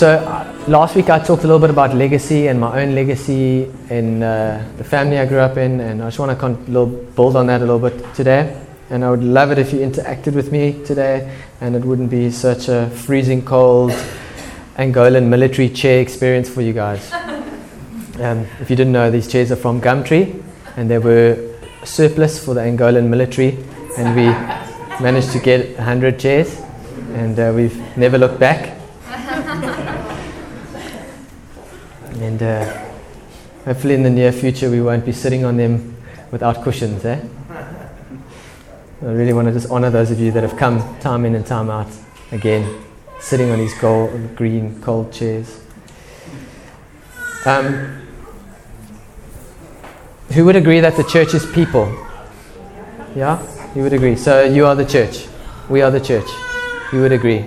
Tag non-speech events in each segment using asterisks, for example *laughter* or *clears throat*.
So uh, last week I talked a little bit about legacy and my own legacy in uh, the family I grew up in, and I just want to con- little, build on that a little bit today. And I would love it if you interacted with me today, and it wouldn't be such a freezing cold Angolan military chair experience for you guys. *laughs* Um, if you didn't know, these chairs are from Gumtree, and they were surplus for the Angolan military, and we managed to get 100 chairs, and uh, we've never looked back. And uh, hopefully, in the near future, we won't be sitting on them without cushions. Eh? I really want to just honor those of you that have come time in and time out again, sitting on these gold, green, cold chairs. Um, who would agree that the church is people? Yeah? You would agree. So you are the church. We are the church. You would agree.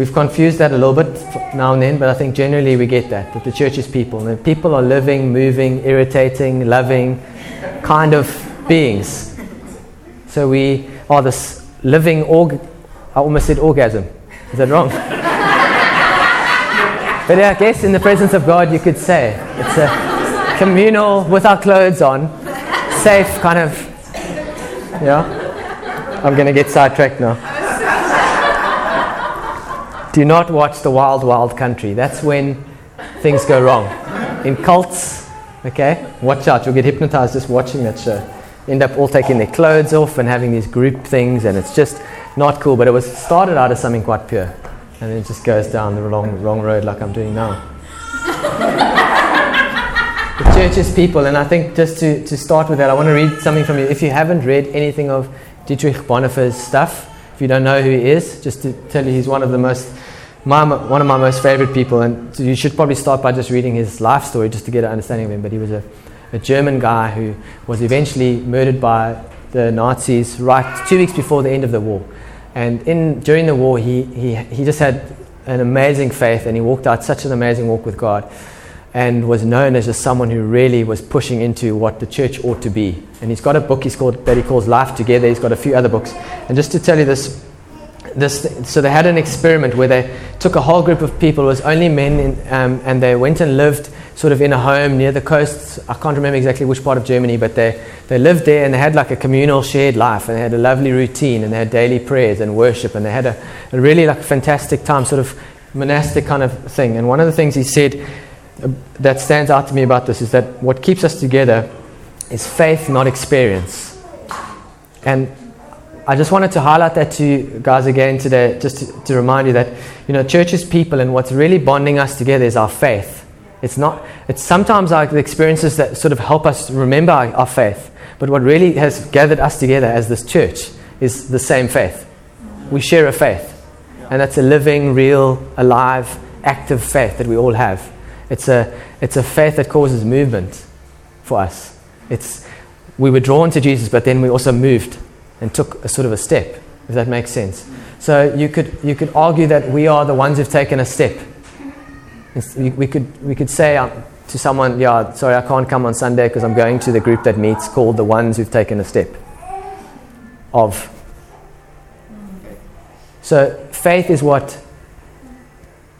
We've confused that a little bit now and then, but I think generally we get that, that the church is people. And people are living, moving, irritating, loving kind of beings. So we are this living org. I almost said orgasm. Is that wrong? *laughs* but yeah, I guess in the presence of God, you could say it's a communal, with our clothes on, safe kind of. Yeah? I'm going to get sidetracked now. Do not watch the wild, wild country. That's when things go wrong. In cults, okay? Watch out, you'll get hypnotized just watching that show end up all taking their clothes off and having these group things, and it's just not cool. But it was started out as something quite pure, and it just goes down the wrong, wrong road like I'm doing now. the church is people, and I think just to, to start with that, I want to read something from you. If you haven't read anything of Dietrich Bonhoeffer's stuff, if you don't know who he is, just to tell you, he's one of the most my, one of my most favorite people, and you should probably start by just reading his life story just to get an understanding of him. But he was a a German guy who was eventually murdered by the Nazis right two weeks before the end of the war. And in, during the war, he, he, he just had an amazing faith and he walked out such an amazing walk with God and was known as just someone who really was pushing into what the church ought to be. And he's got a book he's called, that he calls Life Together. He's got a few other books. And just to tell you this, this so they had an experiment where they took a whole group of people, it was only men, in, um, and they went and lived sort of in a home near the coast. I can't remember exactly which part of Germany, but they, they lived there and they had like a communal shared life and they had a lovely routine and they had daily prayers and worship and they had a, a really like fantastic time, sort of monastic kind of thing. And one of the things he said that stands out to me about this is that what keeps us together is faith, not experience. And I just wanted to highlight that to you guys again today, just to, to remind you that, you know, church is people and what's really bonding us together is our faith. It's not, it's sometimes like the experiences that sort of help us remember our, our faith. But what really has gathered us together as this church is the same faith. We share a faith. And that's a living, real, alive, active faith that we all have. It's a, it's a faith that causes movement for us. It's, we were drawn to Jesus, but then we also moved and took a sort of a step, if that makes sense. So you could, you could argue that we are the ones who've taken a step we, could, we could say um, to someone, yeah, sorry, I can't come on Sunday because I'm going to the group that meets called the ones who've taken a step of. So faith is what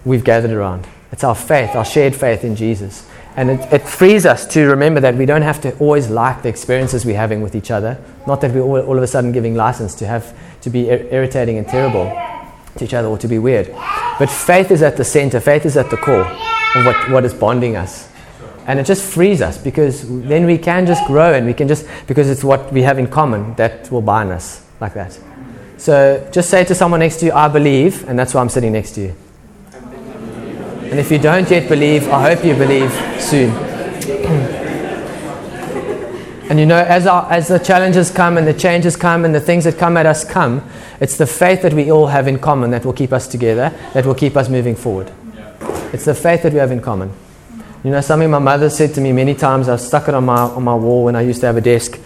we've gathered around. It's our faith, our shared faith in Jesus. And it, it, frees us to remember that we don't have to always like the experiences we're having with each other. Not that we're all, all of a sudden giving license to have to be ir- irritating and terrible to each other or to be weird. But faith is at the center, faith is at the core of what, what is bonding us. And it just frees us because then we can just grow and we can just, because it's what we have in common that will bind us like that. So just say to someone next to you, I believe, and that's why I'm sitting next to you. And if you don't yet believe, I hope you believe soon. And you know, as, our, as the challenges come and the changes come and the things that come at us come, it's the faith that we all have in common that will keep us together, that will keep us moving forward. It's the faith that we have in common. You know, something my mother said to me many times, I've stuck it on my, on my wall when I used to have a desk.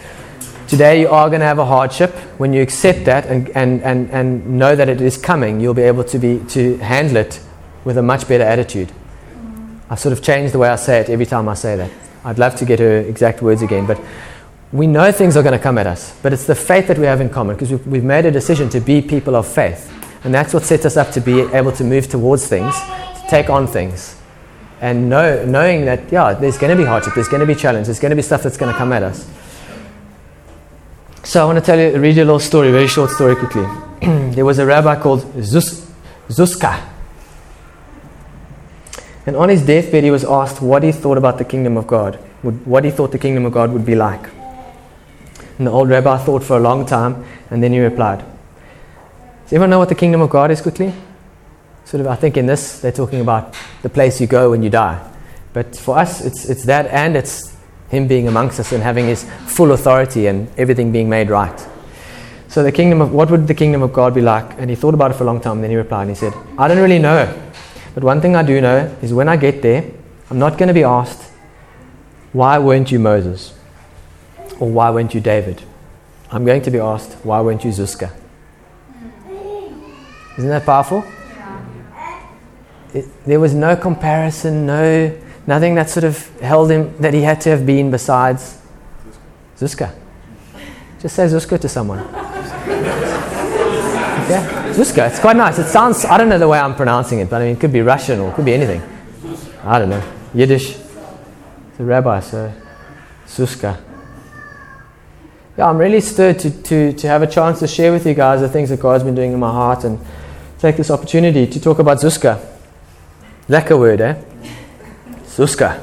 Today you are going to have a hardship. When you accept that and, and, and, and know that it is coming, you'll be able to, be, to handle it with a much better attitude. I've sort of changed the way I say it every time I say that. I'd love to get her exact words again, but we know things are going to come at us, but it's the faith that we have in common because we've, we've made a decision to be people of faith. And that's what sets us up to be able to move towards things, to take on things. And know, knowing that, yeah, there's going to be hardship, there's going to be challenge, there's going to be stuff that's going to come at us. So I want to tell you, read you a little story, very short story quickly. *clears throat* there was a rabbi called Zus, Zuska. And on his deathbed, he was asked what he thought about the kingdom of God, what he thought the kingdom of God would be like. And the old rabbi thought for a long time, and then he replied. Does everyone know what the kingdom of God is quickly? Sort of, I think in this, they're talking about the place you go when you die. But for us, it's, it's that, and it's him being amongst us and having his full authority and everything being made right. So the kingdom of what would the kingdom of God be like? And he thought about it for a long time. And then he replied and he said, "I don't really know, but one thing I do know is when I get there, I'm not going to be asked, why weren't you Moses, or why weren't you David? I'm going to be asked, why weren't you Zuska? Isn't that powerful? It, there was no comparison, no nothing that sort of held him that he had to have been besides Zuska. Just say Zuska to someone. *laughs* Yeah, Zuska. It's quite nice. It sounds, I don't know the way I'm pronouncing it, but I mean, it could be Russian or it could be anything. I don't know. Yiddish. It's a rabbi, so Zuska. Yeah, I'm really stirred to, to, to have a chance to share with you guys the things that God's been doing in my heart and take this opportunity to talk about Zuska. Lekker word, eh? Zuska.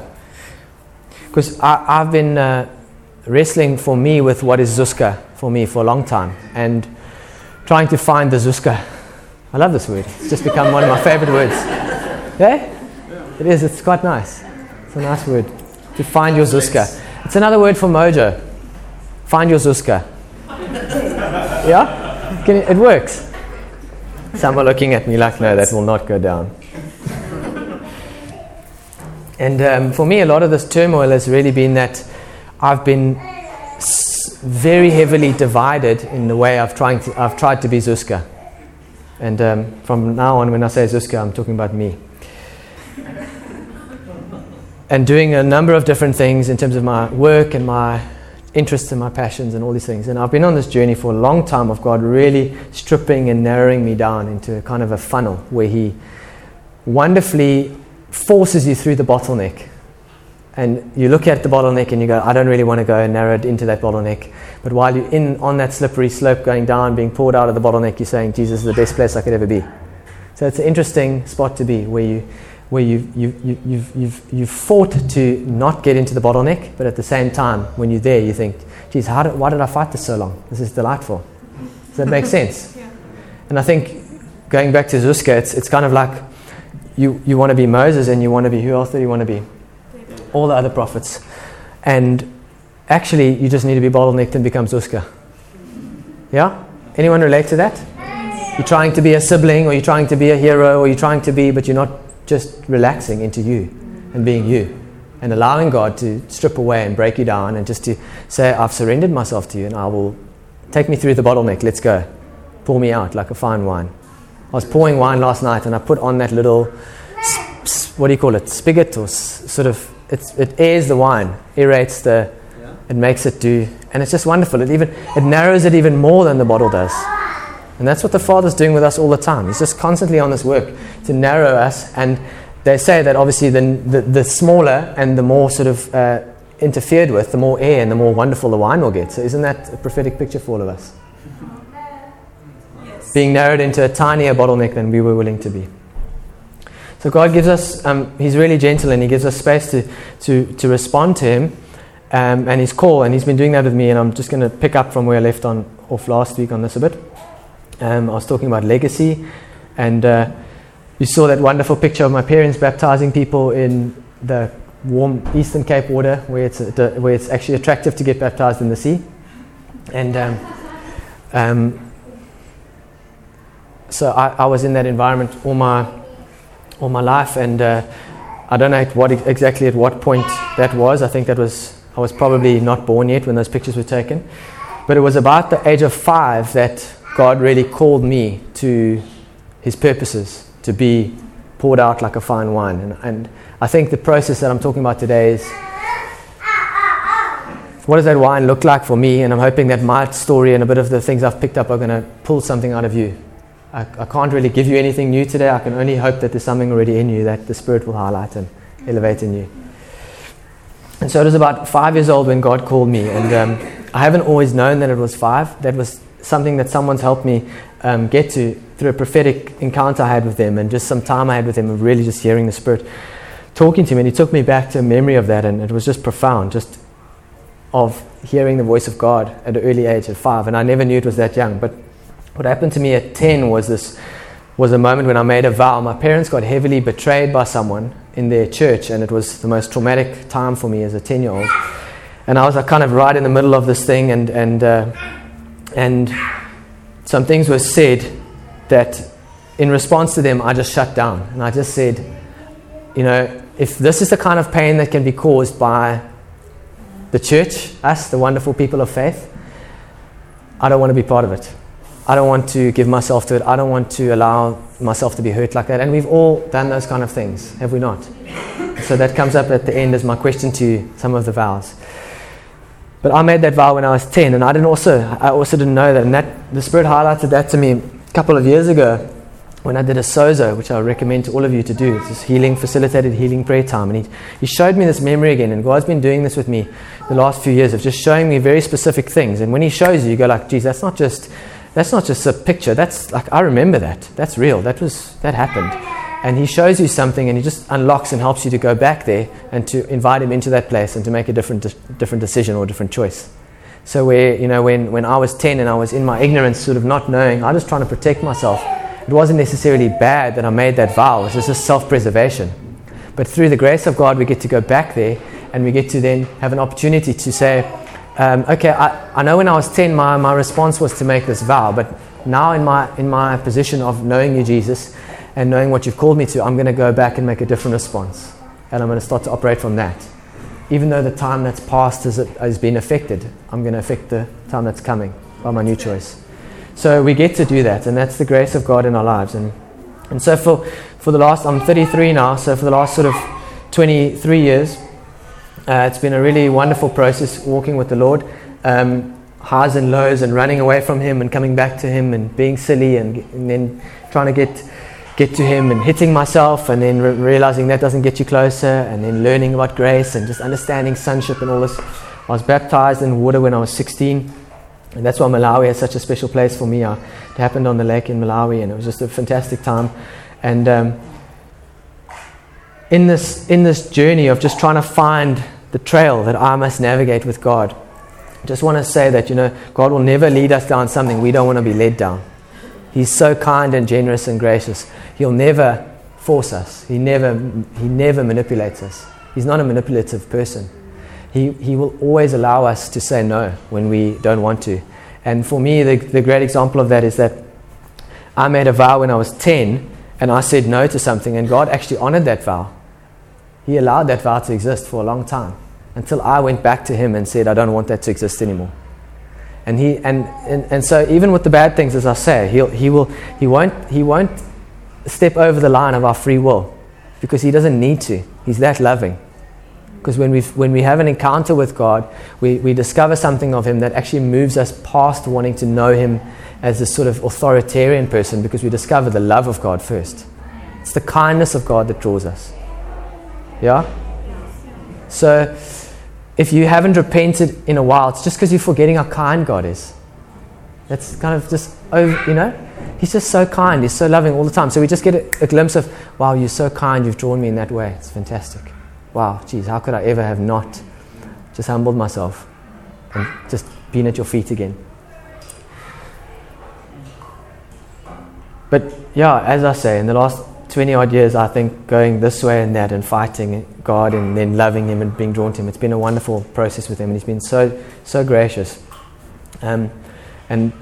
Because I've been uh, wrestling for me with what is Zuska for me for a long time and trying to find the Zuska. I love this word. It's just become one of my favorite words. Yeah? It is. It's quite nice. It's a nice word. To find your Zuska. It's another word for mojo. Find your Zuska. Yeah? It, it works. Some are looking at me like, no, that will not go down. And um, for me, a lot of this turmoil has really been that I've been very heavily divided in the way I've, trying to, I've tried to be Zuska. And um, from now on, when I say Zuska, I'm talking about me. and doing a number of different things in terms of my work and my interests and my passions and all these things. And I've been on this journey for a long time of God really stripping and narrowing me down into kind of a funnel where He wonderfully forces you through the bottleneck. And you look at the bottleneck and you go, I don't really want to go and narrow it into that bottleneck. But while you're in on that slippery slope going down, being poured out of the bottleneck, you're saying, Jesus is the best place I could ever be. So it's an interesting spot to be where you where you've, you, you, you've, you've, you've fought to not get into the bottleneck, but at the same time, when you're there, you think, geez, how did, why did I fight this so long? This is delightful. Does that make sense? *laughs* Yeah. And I think going back to Zuska, it's, it's kind of like you, you want to be Moses and you want to be, who else do you want to be? All the other prophets. And actually, you just need to be bottlenecked and become Zuska. Yeah? Anyone relate to that? You're trying to be a sibling, or you're trying to be a hero, or you're trying to be, but you're not just relaxing into you and being you and allowing God to strip away and break you down and just to say, I've surrendered myself to you and I will take me through the bottleneck. Let's go. Pour me out like a fine wine. I was pouring wine last night and I put on that little, what do you call it, spigot or sort of, it airs the wine, aerates the, it makes it do, and it's just wonderful. It even, it narrows it even more than the bottle does. And that's what the Father's doing with us all the time. He's just constantly on this work to narrow us. And they say that obviously the, the, the smaller and the more sort of uh, interfered with, the more air and the more wonderful the wine will get. So isn't that a prophetic picture for all of us? Yes. Being narrowed into a tinier bottleneck than we were willing to be. So God gives us, um, He's really gentle and He gives us space to, to, to respond to Him um, and His call. And He's been doing that with me. And I'm just going to pick up from where I left on, off last week on this a bit. Um, I was talking about legacy, and uh, you saw that wonderful picture of my parents baptizing people in the warm Eastern Cape water, where it's, uh, where it's actually attractive to get baptized in the sea. And um, um, so I, I, was in that environment all my, all my life, and uh, I don't know at what exactly at what point that was. I think that was I was probably not born yet when those pictures were taken, but it was about the age of five that God really called me to his purposes to be poured out like a fine wine. And, and I think the process that I'm talking about today is what does that wine look like for me? And I'm hoping that my story and a bit of the things I've picked up are going to pull something out of you. I, I can't really give you anything new today. I can only hope that there's something already in you that the Spirit will highlight and elevate in you. And so it was about five years old when God called me, and um, I haven't always known that it was five. That was something that someone's helped me um, get to through a prophetic encounter I had with them, and just some time I had with them of really just hearing the Spirit talking to me. And He took me back to a memory of that, and it was just profound, just of hearing the voice of God at an early age, at five. And I never knew it was that young. But what happened to me at 10 was this was a moment when I made a vow. My parents got heavily betrayed by someone in their church, and it was the most traumatic time for me as a 10 year old. And I was like, kind of right in the middle of this thing, and, and, uh, and some things were said that, in response to them, I just shut down. And I just said, you know, if this is the kind of pain that can be caused by the church, us, the wonderful people of faith, I don't want to be part of it. I don't want to give myself to it. I don't want to allow myself to be hurt like that. And we've all done those kind of things, have we not? So that comes up at the end as my question to some of the vows. But I made that vow when I was 10, and I didn't also, I also didn't know that. And that, the Spirit highlighted that to me a couple of years ago when I did a sozo, which I recommend to all of you to do. It's this healing, facilitated healing prayer time. And he, he showed me this memory again, and God's been doing this with me the last few years of just showing me very specific things. And when he shows you, you go like, geez, that's not just that's not just a picture. That's like I remember that. That's real. That was that happened. And he shows you something, and he just unlocks and helps you to go back there and to invite him into that place and to make a different different decision or different choice. So where you know when when I was ten and I was in my ignorance, sort of not knowing, I was trying to protect myself. It wasn't necessarily bad that I made that vow. It was just self-preservation. But through the grace of God, we get to go back there, and we get to then have an opportunity to say, um, okay, I, I know when I was 10, my, my response was to make this vow, but now in my, in my position of knowing you, Jesus, and knowing what you've called me to, I'm going to go back and make a different response. And I'm going to start to operate from that. Even though the time that's passed has, has been affected, I'm going to affect the time that's coming by my new choice. So we get to do that, and that's the grace of God in our lives. And, and so for, for the last, I'm 33 now, so for the last sort of 23 years, uh, it's been a really wonderful process walking with the Lord. Um, highs and lows, and running away from Him and coming back to Him, and being silly, and, and then trying to get get to Him, and hitting myself, and then re- realizing that doesn't get you closer, and then learning about grace and just understanding sonship and all this. I was baptized in water when I was 16, and that's why Malawi is such a special place for me. Uh, it happened on the lake in Malawi, and it was just a fantastic time. And um, in this, in this journey of just trying to find the trail that I must navigate with God, I just want to say that, you know, God will never lead us down something we don't want to be led down. He's so kind and generous and gracious. He'll never force us. He never, he never manipulates us. He's not a manipulative person. He, he will always allow us to say no when we don't want to. And for me, the, the great example of that is that I made a vow when I was 10 and I said no to something, and God actually honored that vow. He allowed that vow to exist for a long time until I went back to him and said, I don't want that to exist anymore. And, he, and, and, and so, even with the bad things, as I say, he'll, he, will, he, won't, he won't step over the line of our free will because he doesn't need to. He's that loving. Because when, we when we have an encounter with God, we, we discover something of Him that actually moves us past wanting to know Him as a sort of authoritarian person because we discover the love of God first. It's the kindness of God that draws us. Yeah? So, if you haven't repented in a while, it's just because you're forgetting how kind God is. That's kind of just, oh, you know, He's just so kind. He's so loving all the time. So we just get a, a glimpse of, wow, you're so kind. You've drawn me in that way. It's fantastic. Wow, geez, how could I ever have not just humbled myself and just been at your feet again? But yeah, as I say, in the last 20 odd years, I think going this way and that and fighting God and then loving Him and being drawn to Him, it's been a wonderful process with Him, and He's been so, so gracious. Um, and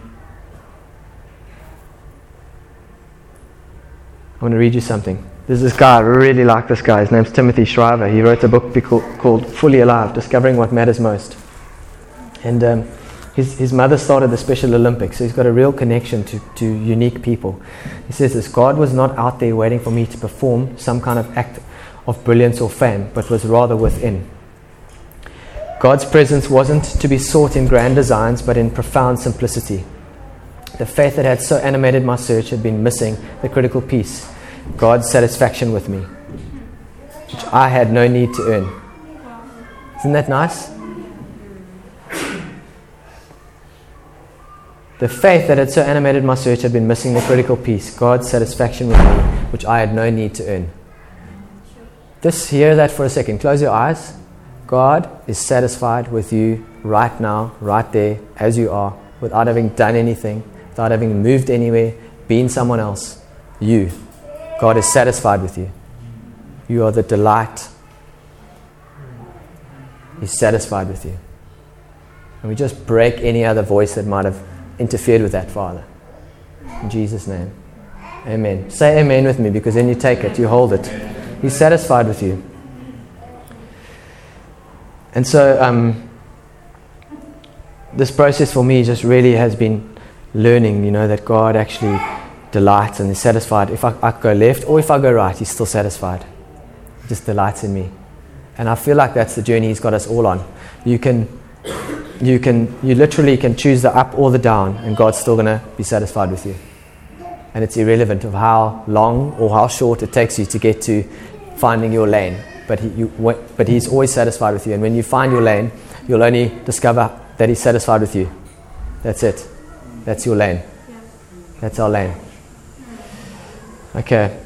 I want to read you something. There's this guy, I really like this guy. His name's Timothy Shriver. He wrote a book called Fully Alive Discovering What Matters Most. And um, his, his mother started the Special Olympics, so he's got a real connection to, to unique people. He says this God was not out there waiting for me to perform some kind of act of brilliance or fame, but was rather within. God's presence wasn't to be sought in grand designs, but in profound simplicity. The faith that had so animated my search had been missing the critical piece God's satisfaction with me, which I had no need to earn. Isn't that nice? The faith that had so animated my search had been missing the critical piece God's satisfaction with me, which I had no need to earn. Just hear that for a second. Close your eyes. God is satisfied with you right now, right there, as you are, without having done anything, without having moved anywhere, been someone else. You. God is satisfied with you. You are the delight. He's satisfied with you. And we just break any other voice that might have interfered with that, Father. In Jesus' name. Amen. Say amen with me because then you take it, you hold it. He's satisfied with you. And so, um, this process for me just really has been learning, you know, that God actually delights and is satisfied. If I, I go left or if I go right, He's still satisfied. He just delights in me. And I feel like that's the journey He's got us all on. You can you can you literally can choose the up or the down and god's still going to be satisfied with you. And it's irrelevant of how long or how short it takes you to get to finding your lane. But, he, you, but he's always satisfied with you. And when you find your lane you'll only discover that he's satisfied with you. That's it. That's your lane. That's our lane. Okay.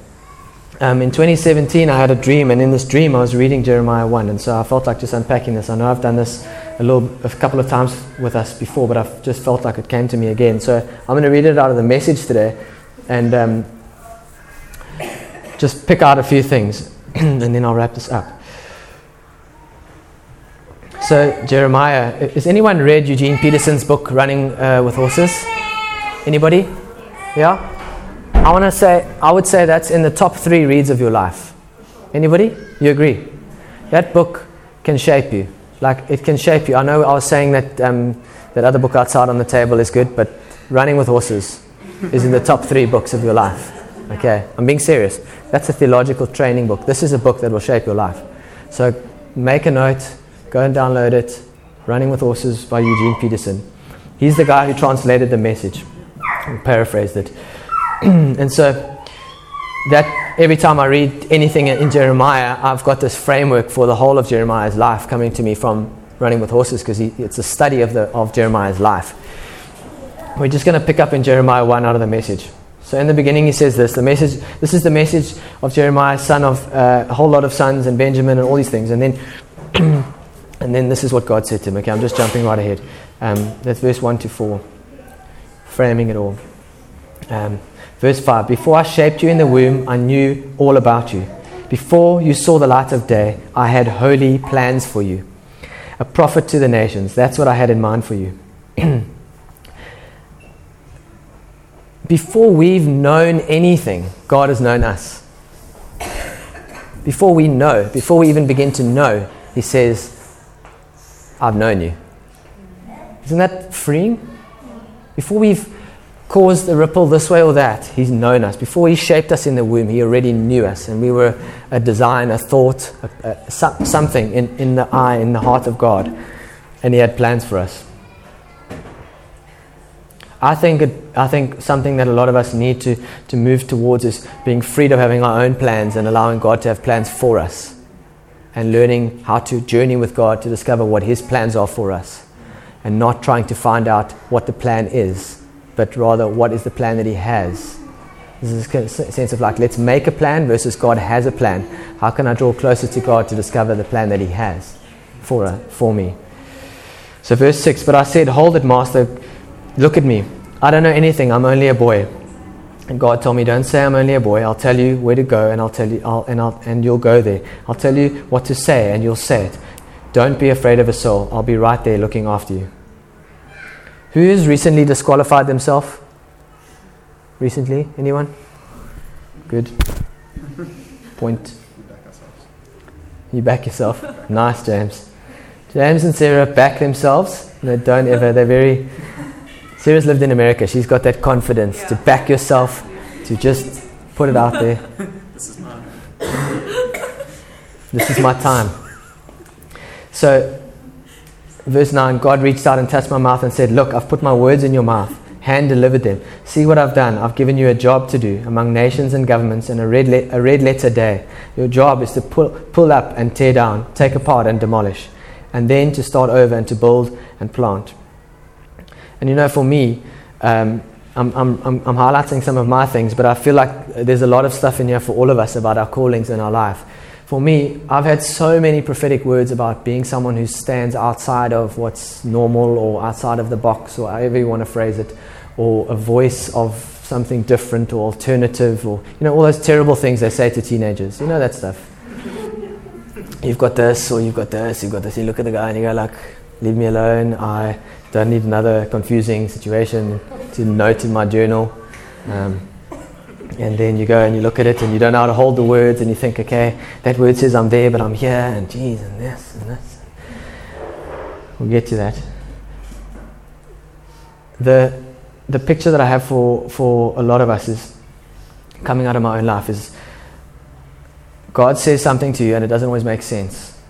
Um, in 2017 i had a dream and in this dream i was reading jeremiah 1 and so i felt like just unpacking this. I know i've done this a little, a couple of times with us before, but I've just felt like it came to me again. So I'm going to read it out of the message today, and um, just pick out a few things, *clears throat* and then I'll wrap this up. So Jeremiah, has anyone read Eugene Peterson's book Running uh, with Horses? Anybody? Yeah. I want to say, I would say that's in the top three reads of your life. Anybody? You agree? That book can shape you like it can shape you. I know I was saying that um, that other book outside on the table is good, but Running with Horses is in the top three books of your life. Okay, I'm being serious. That's a theological training book. This is a book that will shape your life. So make a note, go and download it. Running with Horses by Eugene Peterson. He's the guy who translated the message, paraphrased it. *clears throat* and so that every time I read anything in Jeremiah, I've got this framework for the whole of Jeremiah's life coming to me from running with horses because it's a study of, the, of Jeremiah's life. We're just going to pick up in Jeremiah 1 out of the message. So in the beginning, he says this: the message. This is the message of Jeremiah, son of uh, a whole lot of sons, and Benjamin, and all these things. And then, *clears throat* and then this is what God said to him. Okay, I'm just jumping right ahead. Um, that's verse one to four, framing it all. Um, Verse 5 Before I shaped you in the womb, I knew all about you. Before you saw the light of day, I had holy plans for you. A prophet to the nations. That's what I had in mind for you. *clears throat* Before we've known anything, God has known us. Before we know, before we even begin to know, He says, I've known you. Isn't that freeing? Before we've caused a ripple this way or that. He's known us. Before He shaped us in the womb, He already knew us, and we were a design, a thought, a, a, something in, in the eye, in the heart of God, and He had plans for us. I think, it, I think something that a lot of us need to, to move towards is being freed of having our own plans and allowing God to have plans for us. And learning how to journey with God to discover what His plans are for us. And not trying to find out what the plan is, but rather what is the plan that He has. This is a sense of like, let's make a plan versus God has a plan. How can I draw closer to God to discover the plan that He has for, uh, for me? So, verse 6 But I said, Hold it, Master. Look at me. I don't know anything. I'm only a boy. And God told me, Don't say I'm only a boy. I'll tell you where to go and I'll tell you, I'll, and, I'll, and you'll go there. I'll tell you what to say and you'll say it. Don't be afraid of a soul. I'll be right there looking after you. Who has recently disqualified themselves? Recently? Anyone? Good. Point. You back yourself. Nice, James. James and Sarah back themselves. No, don't ever. They're very. Sarah's lived in America. She's got that confidence yeah. to back yourself, to just put it out there. this is mine. this is my time. So Verse 9 God reached out and touched my mouth and said, Look, I've put my words in your mouth. hand delivered them. See what I've done. I've given you a job to do among nations and governments and a red, le- a red letter day. Your job is to pull, pull up and tear down, take apart and demolish, and then to start over and to build and plant. And you know, for me, um, I'm, I'm, I'm, highlighting some of my things, but I feel like there's a lot of stuff in here for all of us about our callings in our life. For me, I've had so many prophetic words about being someone who stands outside of what's normal or outside of the box or however you want to phrase it, or a voice of something different or alternative or, you know, all those terrible things they say to teenagers. You know that stuff. You've got this or you've got this, you've got this. You look at the guy and you go like, leave me alone. I don't need another confusing situation to note in my journal. Um, and then you go and you look at it and you don't know how to hold the words and you think, okay, that word says I'm there, but I'm here, and geez, and this and this. We'll get to that. The, the picture that I have for, for a lot of us is coming out of my own life is God says something to you and it doesn't always make sense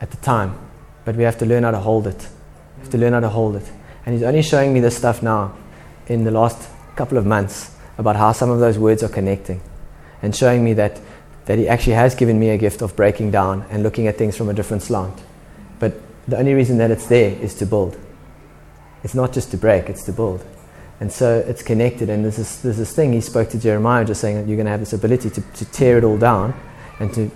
at the time, but we have to learn how to hold it. We have to learn how to hold it. And He's only showing me this stuff now in the last couple of months about how some of those words are connecting and showing me that, that He actually has given me a gift of breaking down and looking at things from a different slant. But the only reason that it's there is to build. It's not just to break, it's to build. And so it's connected. And there's this, there's this thing he spoke to Jeremiah just saying that you're going to have this ability to, to tear it all down and to,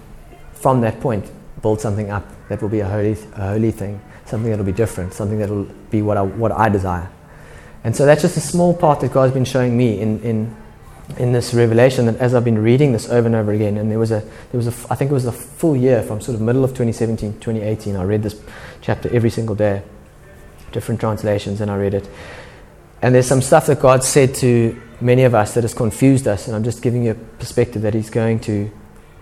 from that point, build something up that will be a holy, a holy thing, something that will be different, something that will be what I, what I desire. And so that's just a small part that God's been showing me in, in, in this revelation that as I've been reading this over and over again, and there was a, there was a, I think it was a full year from sort of middle of 2017, 2018, I read this chapter every single day, different translations, and I read it. And there's some stuff that God said to many of us that has confused us, and I'm just giving you a perspective that He's going to,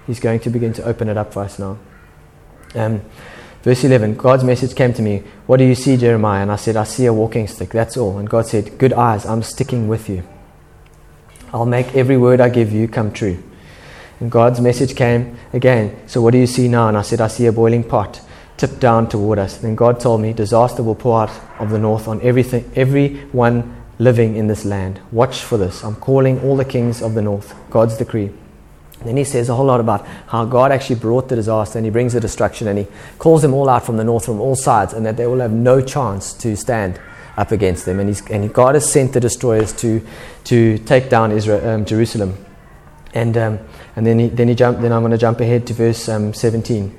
He's going to begin to open it up for us now. Um, verse 11 God's message came to me, What do you see, Jeremiah? And I said, I see a walking stick, that's all. And God said, Good eyes, I'm sticking with you. I'll make every word I give you come true. And God's message came again, So what do you see now? And I said, I see a boiling pot tipped down toward us. Then God told me, Disaster will pour out of the north on everything, everyone living in this land. Watch for this. I'm calling all the kings of the north. God's decree. Then he says a whole lot about how God actually brought the disaster and he brings the destruction and he calls them all out from the north from all sides and that they will have no chance to stand up against them. And, and God has sent the destroyers to, to take down Israel, um, Jerusalem. And, um, and then, he, then, he then I'm going to jump ahead to verse um, 17.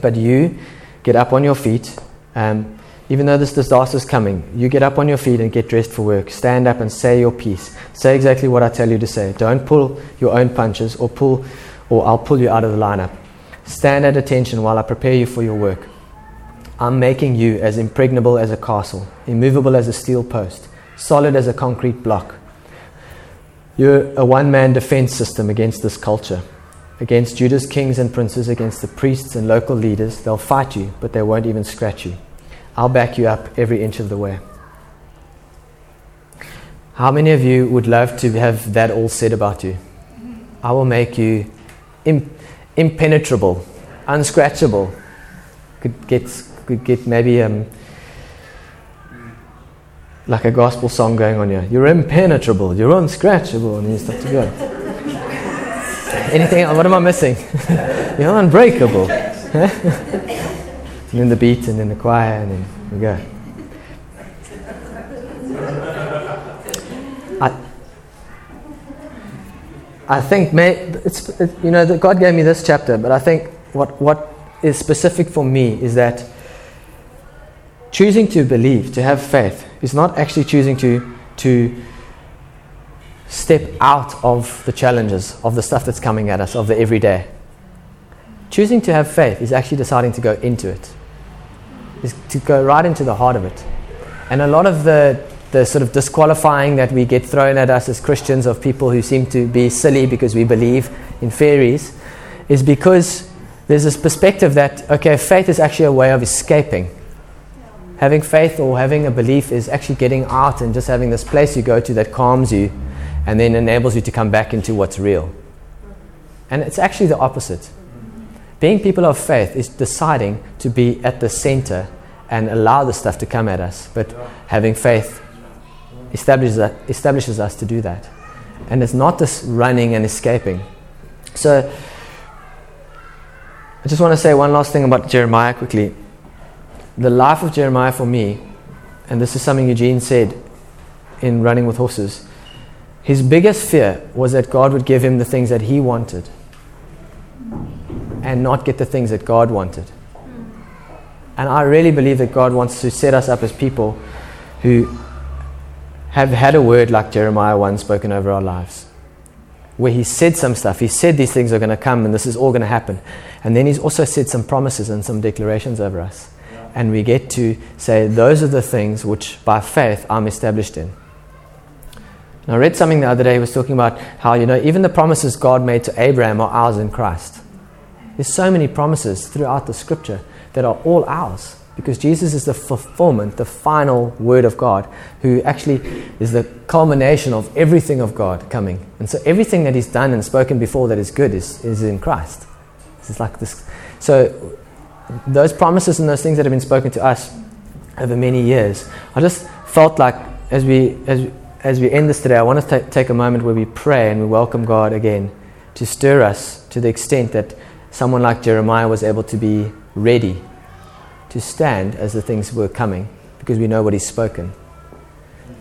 But you get up on your feet. Um, even though this disaster is coming, you get up on your feet and get dressed for work. Stand up and say your piece. Say exactly what I tell you to say. Don't pull your own punches or pull, or I'll pull you out of the lineup. Stand at attention while I prepare you for your work. I'm making you as impregnable as a castle, immovable as a steel post, solid as a concrete block. You're a one man defense system against this culture, against Judah's kings and princes, against the priests and local leaders. They'll fight you, but they won't even scratch you. I'll back you up every inch of the way. How many of you would love to have that all said about you? I will make you imp- impenetrable, unscratchable. Could get, could get maybe um, like a gospel song going on here. You're impenetrable, you're unscratchable, and you start to go. Anything? What am I missing? *laughs* you're unbreakable. And then the beat, and then the choir, and then we go. I, I think, may, it's, it, you know, that God gave me this chapter, but I think what, what is specific for me is that choosing to believe, to have faith, is not actually choosing to, to step out of the challenges, of the stuff that's coming at us, of the everyday. Choosing to have faith is actually deciding to go into it is to go right into the heart of it. And a lot of the, the sort of disqualifying that we get thrown at us as Christians of people who seem to be silly because we believe in fairies is because there's this perspective that, okay, faith is actually a way of escaping. Having faith or having a belief is actually getting out and just having this place you go to that calms you and then enables you to come back into what's real. And it's actually the opposite. Being people of faith is deciding to be at the center and allow the stuff to come at us. But having faith establishes, establishes us to do that. And it's not this running and escaping. So, I just want to say one last thing about Jeremiah quickly. The life of Jeremiah for me, and this is something Eugene said in Running with Horses, his biggest fear was that God would give him the things that he wanted and not get the things that God wanted. And I really believe that God wants to set us up as people who have had a word like Jeremiah once spoken over our lives, where he said some stuff. He said these things are going to come and this is all going to happen. And then he's also said some promises and some declarations over us. And we get to say, those are the things which by faith I'm established in. And I read something the other day, he was talking about how, you know, even the promises God made to Abraham are ours in Christ. There's so many promises throughout the scripture that are all ours because Jesus is the fulfillment, the final word of God, who actually is the culmination of everything of God coming. And so everything that He's done and spoken before that is good is, is in Christ. It's like this. So those promises and those things that have been spoken to us over many years, I just felt like as we as as we end this today, I want to take a moment where we pray and we welcome God again to stir us to the extent that someone like Jeremiah was able to be ready to stand as the things were coming because we know what he's spoken.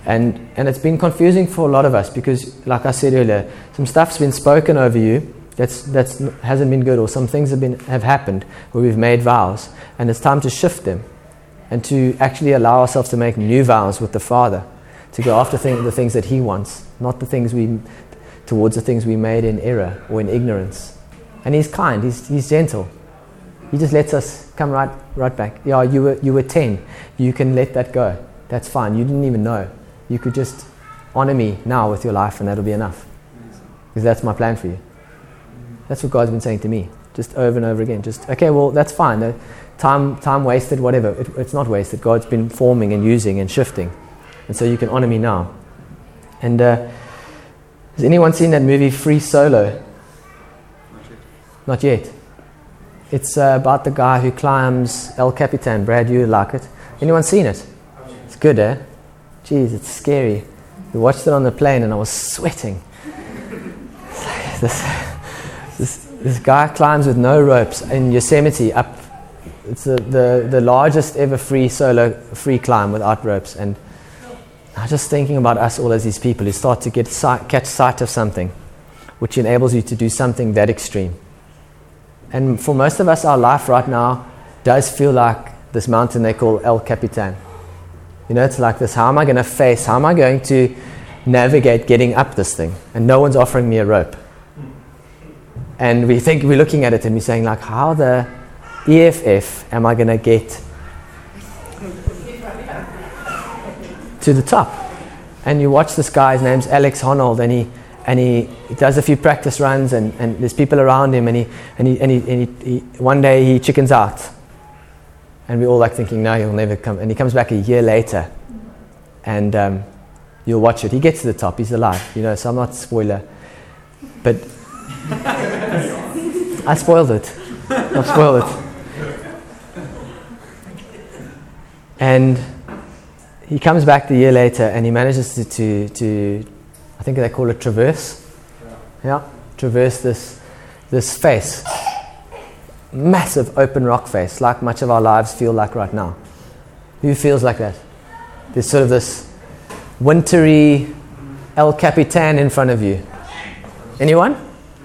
And, and it's been confusing for a lot of us because, like I said earlier, some stuff's been spoken over you that's, that's hasn't been good, or some things have, been, have happened where we've made vows, and it's time to shift them and to actually allow ourselves to make new vows with the Father, to go after thing, the things that He wants, not the things we, towards the things we made in error or in ignorance. And He's kind, He's, he's gentle. He just lets us come right, right back. Yeah, you were, you were 10. You can let that go. That's fine. You didn't even know. You could just honor me now with your life, and that'll be enough. Because that's my plan for you. That's what God's been saying to me, just over and over again. Just, okay, well, that's fine. Uh, time, time wasted, whatever. It, it's not wasted. God's been forming and using and shifting. And so you can honor me now. And uh, has anyone seen that movie Free Solo? Not yet. It's uh, about the guy who climbs El Capitan. Brad, you like it. Anyone seen it? It's good, eh? Jeez, it's scary. We watched it on the plane and I was sweating. *laughs* this, this, this guy climbs with no ropes in Yosemite up. It's the, the, the largest ever free solo free climb without ropes. And I was just thinking about us all as these people who start to get sight, catch sight of something which enables you to do something that extreme. And for most of us, our life right now does feel like this mountain they call El Capitan. You know, it's like this how am I going to face, how am I going to navigate getting up this thing? And no one's offering me a rope. And we think we're looking at it and we're saying, like, how the EFF am I going to get to the top? And you watch this guy, his name's Alex Honnold, and he and he, he, does a few practice runs and, and there's people around him and, he, and, he, and, he, and he, one day he chickens out. And we're all like thinking no he'll never come. And he comes back a year later and um, you'll watch it. He gets to the top. He's alive you know so i'm not spoiler but i spoiled it. I've spoiled it. And he comes back the year later and he manages to, to, to I think they call it traverse. Yeah, traverse this, this face. Massive open rock face, like much of our lives feel like right now. Who feels like that? There's sort of this wintry El Capitan in front of you. Anyone?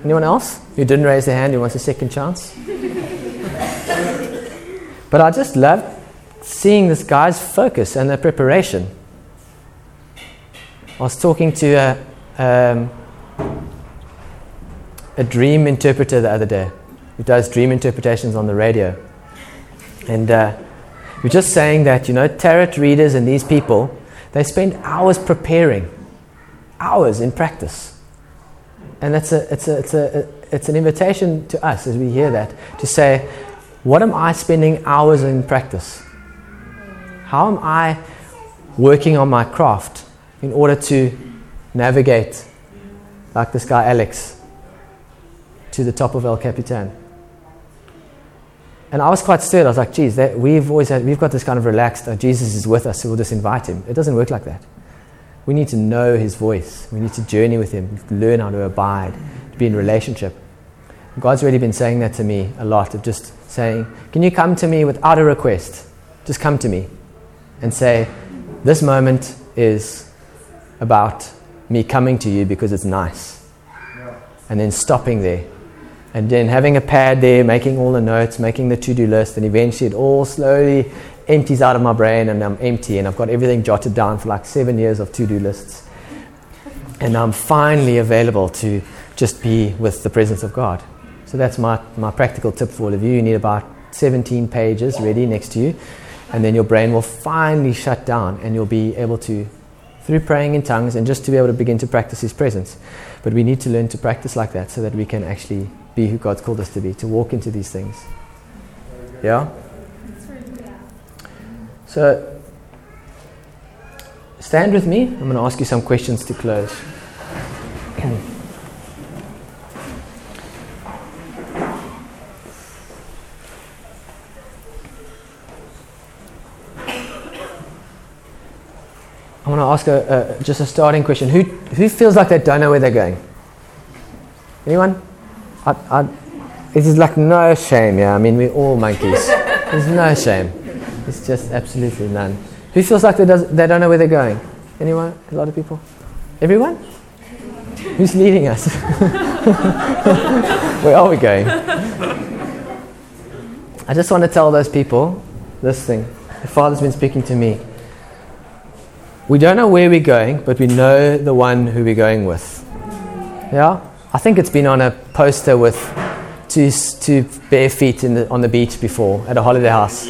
Anyone else who didn't raise their hand who wants a second chance? *laughs* but I just love seeing this guy's focus and the preparation. I was talking to a, um, a dream interpreter the other day who does dream interpretations on the radio. And uh, we're just saying that, you know, tarot readers and these people, they spend hours preparing, hours in practice. And that's a, it's, a, it's, a, it's an invitation to us as we hear that to say, what am I spending hours in practice? How am I working on my craft? in order to navigate, like this guy Alex, to the top of El Capitan. And I was quite stirred. I was like, geez, that, we've always had, we've got this kind of relaxed, oh, Jesus is with us, so we'll just invite him. It doesn't work like that. We need to know His voice. We need to journey with Him, learn how to abide, to be in relationship. God's really been saying that to me a lot of just saying, Can you come to me without a request? Just come to me and say, This moment is about me coming to you because it's nice. And then stopping there. And then having a pad there, making all the notes, making the to do list, and eventually it all slowly empties out of my brain and I'm empty and I've got everything jotted down for like seven years of to do lists. And I'm finally available to just be with the presence of God. So that's my, my practical tip for all of you. You need about 17 pages ready next to you, and then your brain will finally shut down and you'll be able to, through praying in tongues and just to be able to begin to practice His presence. But we need to learn to practice like that so that we can actually be who God's called us to be, to walk into these things. Yeah? So, stand with me. I'm going to ask you some questions to close. *clears throat* ask a, a, just a starting question. Who, who feels like they don't know where they're going? Anyone? I, I, it is like no shame, yeah. I mean, we're all monkeys. There's no shame. It's just absolutely none. Who feels like they, does, they don't know where they're going? Anyone? A lot of people? Everyone? Who's leading us? *laughs* where are we going? I just want to tell those people this thing. The Father's been speaking to me. We don't know where we're going, but we know the one who we're going with. Yeah? I think it's been on a poster with two, two bare feet the, on the beach before at a holiday house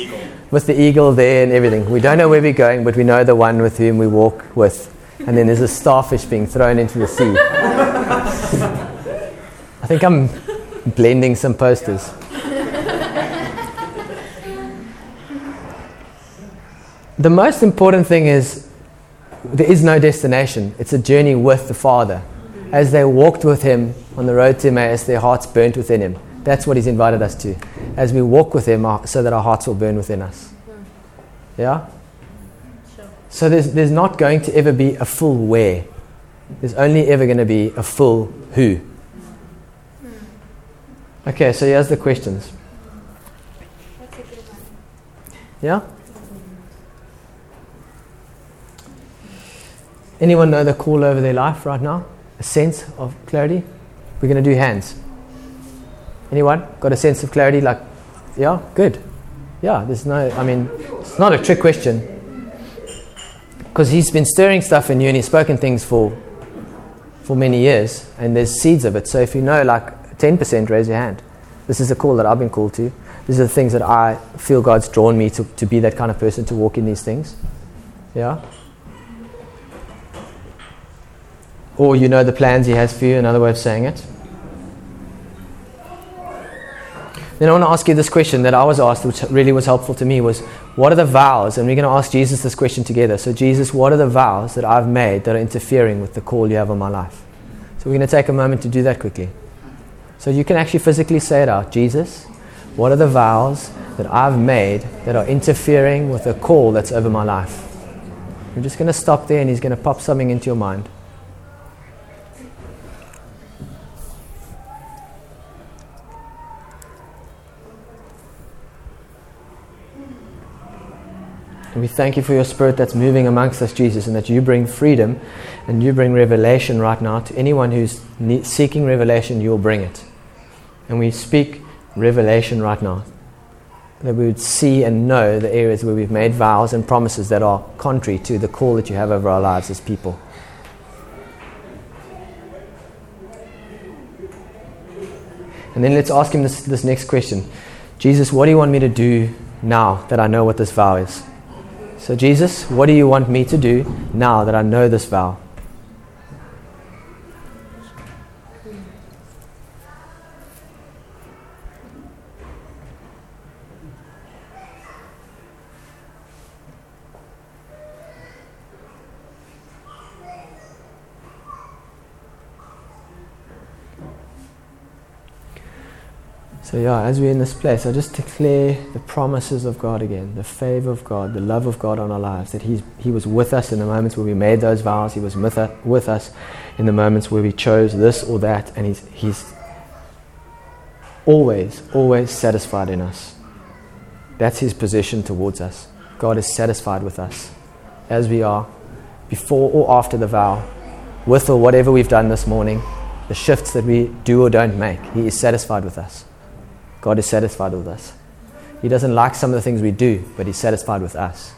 with the eagle there and everything. We don't know where we're going, but we know the one with whom we walk with. And then there's a starfish being thrown into the sea. *laughs* I think I'm blending some posters. the most important thing is there is no destination. It's a journey with the Father. As they walked with Him on the road to Emmaus, their hearts burnt within Him. That's what He's invited us to. As we walk with Him, so that our hearts will burn within us. Yeah? Sure. So there's, there's not going to ever be a full where. There's only ever going to be a full who. Okay, so here's the questions. Yeah? Anyone know the call over their life right now? A sense of clarity? We're going to do hands. Anyone got a sense of clarity? Like, yeah, good. Yeah, there's no, I mean, it's not a trick question. Because he's been stirring stuff in you and he's spoken things for, for many years, and there's seeds of it. So if you know like 10%, raise your hand. This is a call that I've been called to. These are the things that I feel God's drawn me to, to be that kind of person to walk in these things. Yeah? Or you know the plans He has for you, another way of saying it. Then I want to ask you this question that I was asked, which really was helpful to me, was what are the vows? And we're going to ask Jesus this question together. So, Jesus, what are the vows that I've made that are interfering with the call you have on my life? So, we're going to take a moment to do that quickly. So, you can actually physically say it out Jesus, what are the vows that I've made that are interfering with the call that's over my life? We're just going to stop there and he's going to pop something into your mind. We thank you for your spirit that's moving amongst us, Jesus, and that you bring freedom and you bring revelation right now to anyone who's seeking revelation, you'll bring it. And we speak revelation right now. That we would see and know the areas where we've made vows and promises that are contrary to the call that you have over our lives as people. And then let's ask him this, this next question Jesus, what do you want me to do now that I know what this vow is? So, Jesus, what do you want me to do now that I know this vow? So, yeah, as we're in this place, I just declare the promises of God again, the favor of God, the love of God on our lives, that he's, He was with us in the moments where we made those vows, He was with, with us in the moments where we chose this or that, and He's, he's always, always satisfied in us. That's His position towards us. God is satisfied with us as we are, before or after the vow, with or whatever we've done this morning, the shifts that we do or don't make. He is satisfied with us. God is satisfied with us. He doesn't like some of the things we do, but He's satisfied with us.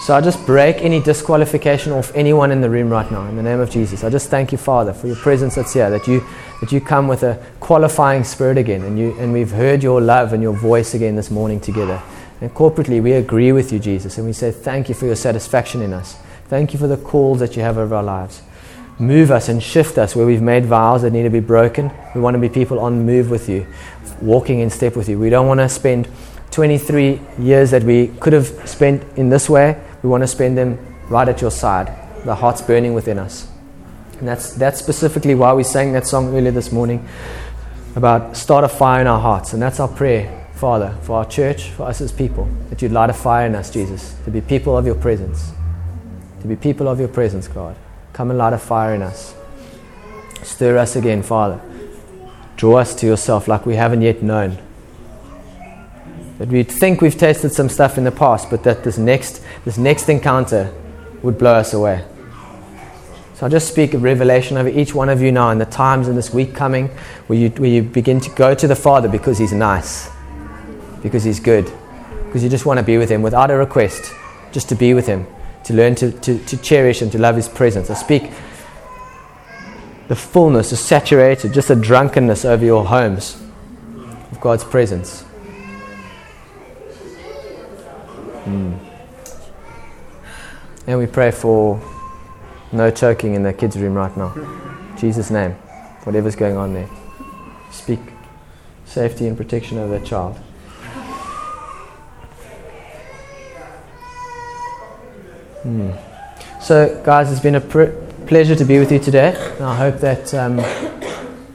So I just break any disqualification off anyone in the room right now in the name of Jesus. I just thank you, Father, for your presence that's here, that you, that you come with a qualifying spirit again, and, you, and we've heard your love and your voice again this morning together. And corporately, we agree with you, Jesus, and we say thank you for your satisfaction in us. Thank you for the calls that you have over our lives move us and shift us where we've made vows that need to be broken. We want to be people on move with you, walking in step with you. We don't want to spend 23 years that we could have spent in this way. We want to spend them right at your side, the heart's burning within us. And that's, that's specifically why we sang that song earlier this morning about start a fire in our hearts. And that's our prayer, Father, for our church, for us as people, that you'd light a fire in us, Jesus, to be people of your presence. To be people of your presence, God. Come and light a fire in us. Stir us again, Father. Draw us to yourself like we haven't yet known. That we think we've tasted some stuff in the past, but that this next, this next encounter would blow us away. So I just speak a revelation over each one of you now in the times in this week coming where you, where you begin to go to the Father because He's nice, because He's good, because you just want to be with Him without a request, just to be with Him to learn to, to, to cherish and to love His presence. I speak the fullness, the saturated, just a drunkenness over your homes of God's presence. Mm. And we pray for no choking in the kids' room right now. Jesus' name, whatever's going on there. Speak safety and protection over that child. Mm. So, guys, it's been a pr- pleasure to be with you today. And I hope that um,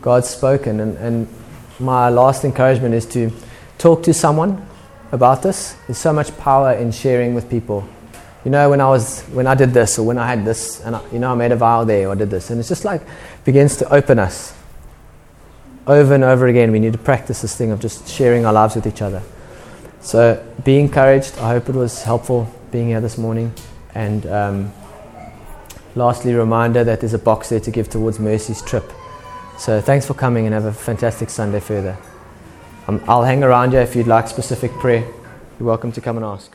God's spoken. And, and my last encouragement is to talk to someone about this. There's so much power in sharing with people. You know, when I was when I did this or when I had this, and I, you know, I made a vow there or I did this, and it's just like begins to open us over and over again. We need to practice this thing of just sharing our lives with each other. So, be encouraged. I hope it was helpful being here this morning. And um, lastly, reminder that there's a box there to give towards Mercy's trip. So thanks for coming and have a fantastic Sunday further. Um, I'll hang around you if you'd like specific prayer. You're welcome to come and ask.